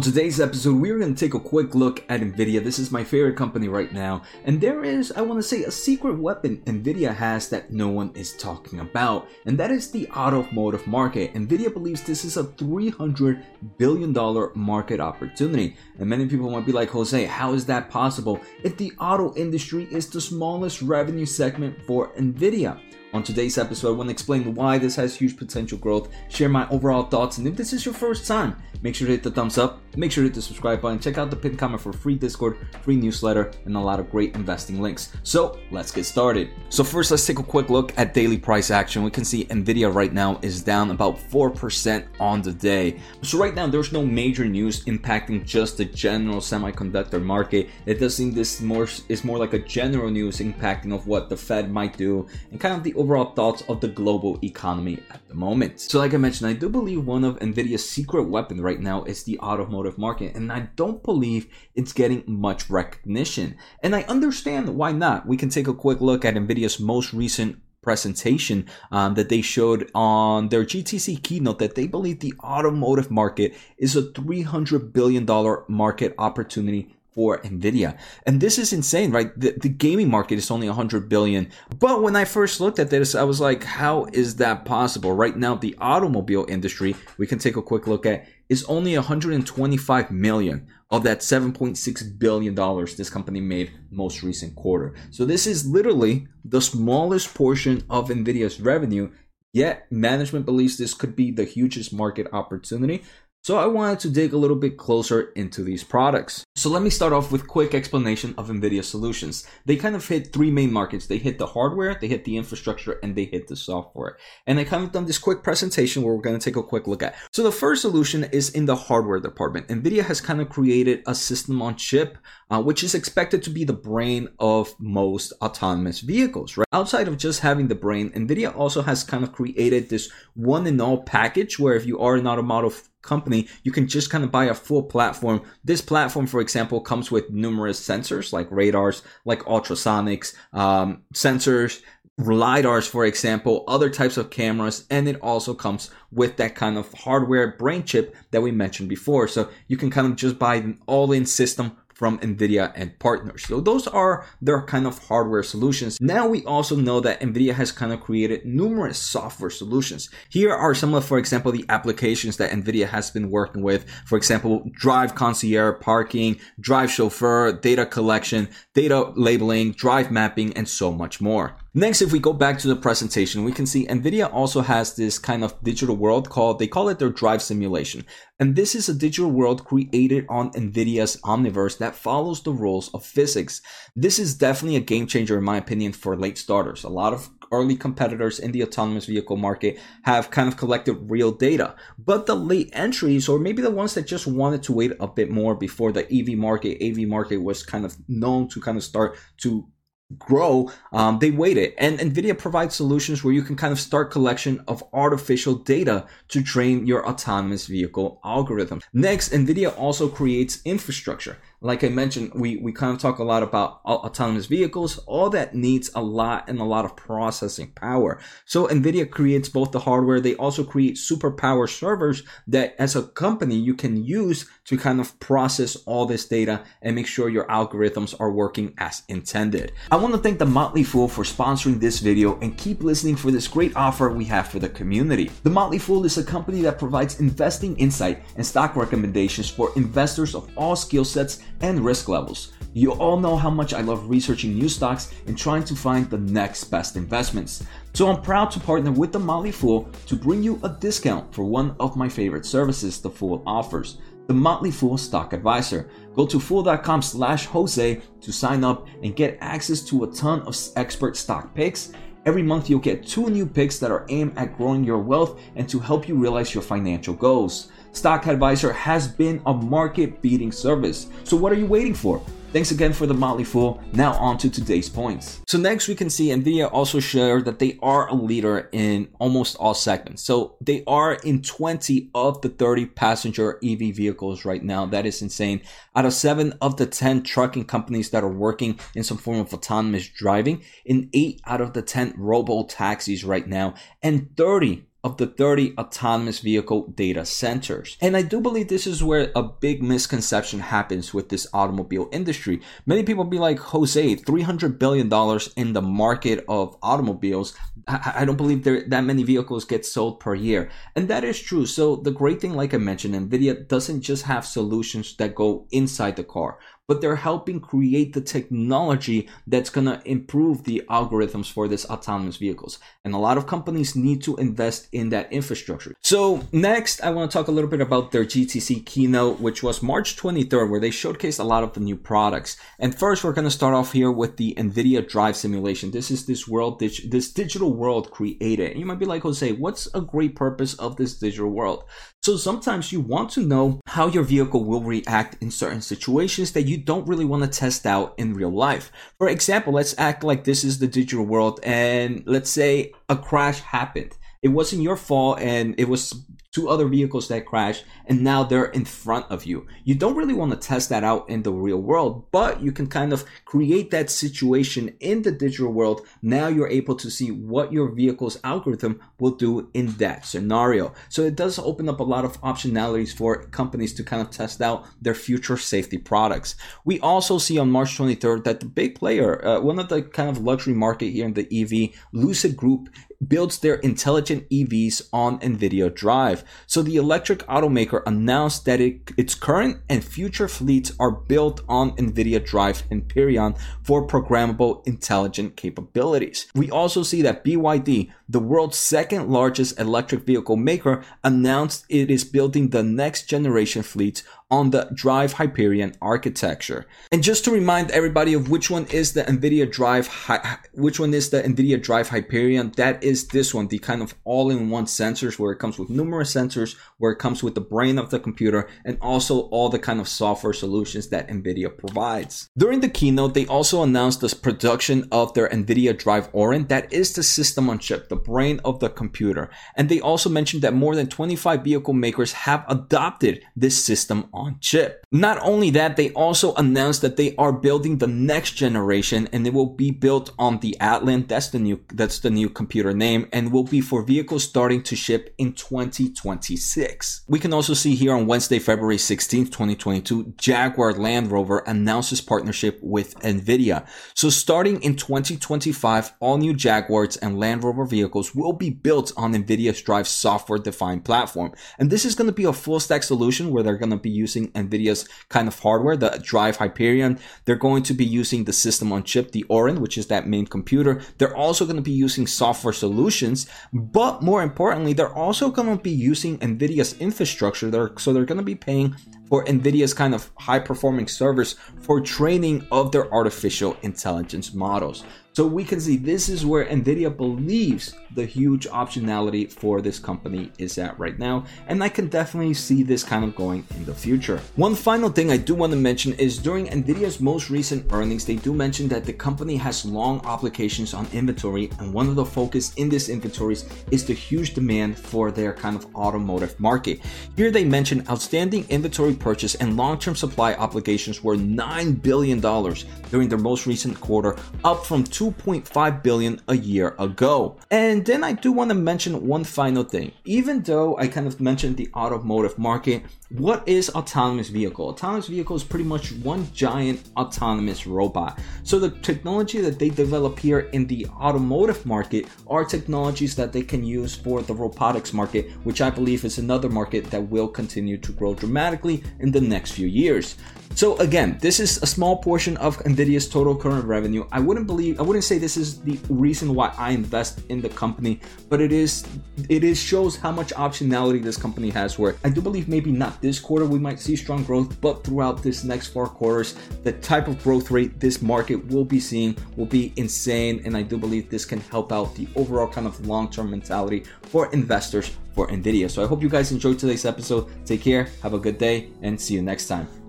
On today's episode, we're going to take a quick look at NVIDIA. This is my favorite company right now. And there is, I want to say, a secret weapon NVIDIA has that no one is talking about. And that is the automotive market. NVIDIA believes this is a $300 billion market opportunity. And many people might be like, Jose, how is that possible if the auto industry is the smallest revenue segment for NVIDIA? On today's episode, I want to explain why this has huge potential growth, share my overall thoughts, and if this is your first time, make sure to hit the thumbs up, make sure to hit the subscribe button, check out the pinned comment for free Discord, free newsletter, and a lot of great investing links. So let's get started. So first, let's take a quick look at daily price action. We can see Nvidia right now is down about 4% on the day. So right now, there's no major news impacting just the general semiconductor market. It does seem this more is more like a general news impacting of what the Fed might do and kind of the overall thoughts of the global economy at the moment. So, like I mentioned, I do believe one of Nvidia's secret weapons right now is the automotive market, and I don't believe it's getting much recognition. And I understand why not. We can take a quick look at Nvidia's most recent presentation um, that they showed on their GTC keynote that they believe the automotive market is a $300 billion market opportunity for Nvidia. And this is insane, right? The, the, gaming market is only 100 billion. But when I first looked at this, I was like, how is that possible? Right now, the automobile industry, we can take a quick look at, is only 125 million of that 7.6 billion dollars this company made most recent quarter. So this is literally the smallest portion of Nvidia's revenue Yet management believes this could be the hugest market opportunity. So I wanted to dig a little bit closer into these products. So let me start off with quick explanation of NVIDIA solutions. They kind of hit three main markets. They hit the hardware, they hit the infrastructure, and they hit the software. And I kind of done this quick presentation where we're going to take a quick look at. So the first solution is in the hardware department. NVIDIA has kind of created a system on chip, uh, which is expected to be the brain of most autonomous vehicles, right? Outside of just having the brain, NVIDIA also has kind of created this one and all package where if you are an automotive company, you can just kind of buy a full platform. This platform, for example, comes with numerous sensors like radars, like ultrasonics, um, sensors, lidars, for example, other types of cameras, and it also comes with that kind of hardware brain chip that we mentioned before. So you can kind of just buy an all-in system from NVIDIA and partners. So those are their kind of hardware solutions. Now we also know that NVIDIA has kind of created numerous software solutions. Here are some of, for example, the applications that NVIDIA has been working with. For example, Drive Concierge, parking, Drive Chauffeur, data collection, data labeling, drive mapping, and so much more. Next, if we go back to the presentation, we can see NVIDIA also has this kind of digital world called, they call it their drive simulation. And this is a digital world created on NVIDIA's Omniverse that follows the rules of physics. This is definitely a game changer, in my opinion, for late starters. A lot of early competitors in the autonomous vehicle market have kind of collected real data. But the late entries, or maybe the ones that just wanted to wait a bit more before the EV market, AV market was kind of known to kind of start to grow, um, they waited. And NVIDIA provides solutions where you can kind of start collection of artificial data to train your autonomous vehicle algorithm. Next, NVIDIA also creates infrastructure like I mentioned, we, we kind of talk a lot about autonomous vehicles. All that needs a lot and a lot of processing power. So NVIDIA creates both the hardware. They also create superpower servers that as a company you can use to kind of process all this data and make sure your algorithms are working as intended. I want to thank the Motley Fool for sponsoring this video and keep listening for this great offer we have for the community. The Motley Fool is a company that provides investing insight and stock recommendations for investors of all skill sets and risk levels. You all know how much I love researching new stocks and trying to find the next best investments. So I'm proud to partner with the Motley Fool to bring you a discount for one of my favorite services the Fool offers. The Motley Fool Stock Advisor. Go to fool.com slash Jose to sign up and get access to a ton of expert stock picks. Every month you'll get two new picks that are aimed at growing your wealth and to help you realize your financial goals. Stock Advisor has been a market beating service. So what are you waiting for? Thanks again for the Motley Fool. Now on to today's points. So next we can see Nvidia also shared that they are a leader in almost all segments. So they are in 20 of the 30 passenger EV vehicles right now. That is insane. Out of seven of the 10 trucking companies that are working in some form of autonomous driving, in eight out of the 10 robo taxis right now, and 30 of the 30 autonomous vehicle data centers. And I do believe this is where a big misconception happens with this automobile industry. Many people be like, Jose, $300 billion in the market of automobiles. I, don't believe there that many vehicles get sold per year. And that is true. So the great thing, like I mentioned, NVIDIA doesn't just have solutions that go inside the car, but they're helping create the technology that's going to improve the algorithms for this autonomous vehicles. And a lot of companies need to invest in that infrastructure. So next, I want to talk a little bit about their GTC keynote, which was March 23rd, where they showcased a lot of the new products. And first, we're going to start off here with the NVIDIA Drive Simulation. This is this world, this digital world created. And you might be like, Jose, what's a great purpose of this digital world? So sometimes you want to know how your vehicle will react in certain situations that you don't really want to test out in real life. For example, let's act like this is the digital world and let's say a crash happened. It wasn't your fault and it was two other vehicles that crashed and now they're in front of you. You don't really want to test that out in the real world, but you can kind of create that situation in the digital world. Now you're able to see what your vehicle's algorithm will do in that scenario. So it does open up a lot of optionalities for companies to kind of test out their future safety products. We also see on March 23rd that the big player, uh, one of the kind of luxury market here in the EV, Lucid Group builds their intelligent EVs on NVIDIA Drive. So the electric automaker announced that it, its current and future fleets are built on NVIDIA Drive Hyperion for programmable intelligent capabilities. We also see that BYD, the world's second largest electric vehicle maker, announced it is building the next generation fleets on the Drive Hyperion architecture. And just to remind everybody of which one is the NVIDIA Drive, which one is the NVIDIA Drive Hyperion, that is this one, the kind of all-in-one sensors where it comes with numerous sensors, where it comes with the brain of the computer, and also all the kind of software solutions that NVIDIA provides. During the keynote, they also announced the production of their NVIDIA Drive Orin, that is the system on chip, the brain of the computer. And they also mentioned that more than 25 vehicle makers have adopted this system on chip. Not only that, they also announced that they are building the next generation and it will be built on the Atlan. That's the new, that's the new computer name and will be for vehicles starting to ship in 2026. We can also see here on Wednesday, February 16th, 2022, Jaguar Land Rover announces partnership with NVIDIA. So starting in 2025, all new Jaguars and Land Rover vehicles will be built on NVIDIA's Drive software defined platform. And this is going to be a full stack solution where they're going to be using using NVIDIA's kind of hardware, the Drive Hyperion. They're going to be using the system on chip, the Orin, which is that main computer. They're also going to be using software solutions, but more importantly, they're also going to be using NVIDIA's infrastructure. They're, so they're going to be paying for NVIDIA's kind of high performing servers for training of their artificial intelligence models. So we can see this is where NVIDIA believes the huge optionality for this company is at right now. And I can definitely see this kind of going in the future. One final thing I do want to mention is during NVIDIA's most recent earnings, they do mention that the company has long obligations on inventory. And one of the focus in this inventories is the huge demand for their kind of automotive market. Here they mention outstanding inventory purchase and long-term supply obligations were $9 billion during their most recent quarter, up from 2.5 billion a year ago. And then I do want to mention one final thing. Even though I kind of mentioned the automotive market, what is autonomous vehicle? Autonomous vehicle is pretty much one giant autonomous robot. So the technology that they develop here in the automotive market are technologies that they can use for the robotics market, which I believe is another market that will continue to grow dramatically in the next few years. So again, this is a small portion of Nvidia's total current revenue. I wouldn't believe I wouldn't say this is the reason why I invest in the company, but it is it is shows how much optionality this company has where I do believe maybe not this quarter we might see strong growth, but throughout this next four quarters, the type of growth rate this market will be seeing will be insane and I do believe this can help out the overall kind of long-term mentality for investors for Nvidia. So I hope you guys enjoyed today's episode. Take care, have a good day and see you next time.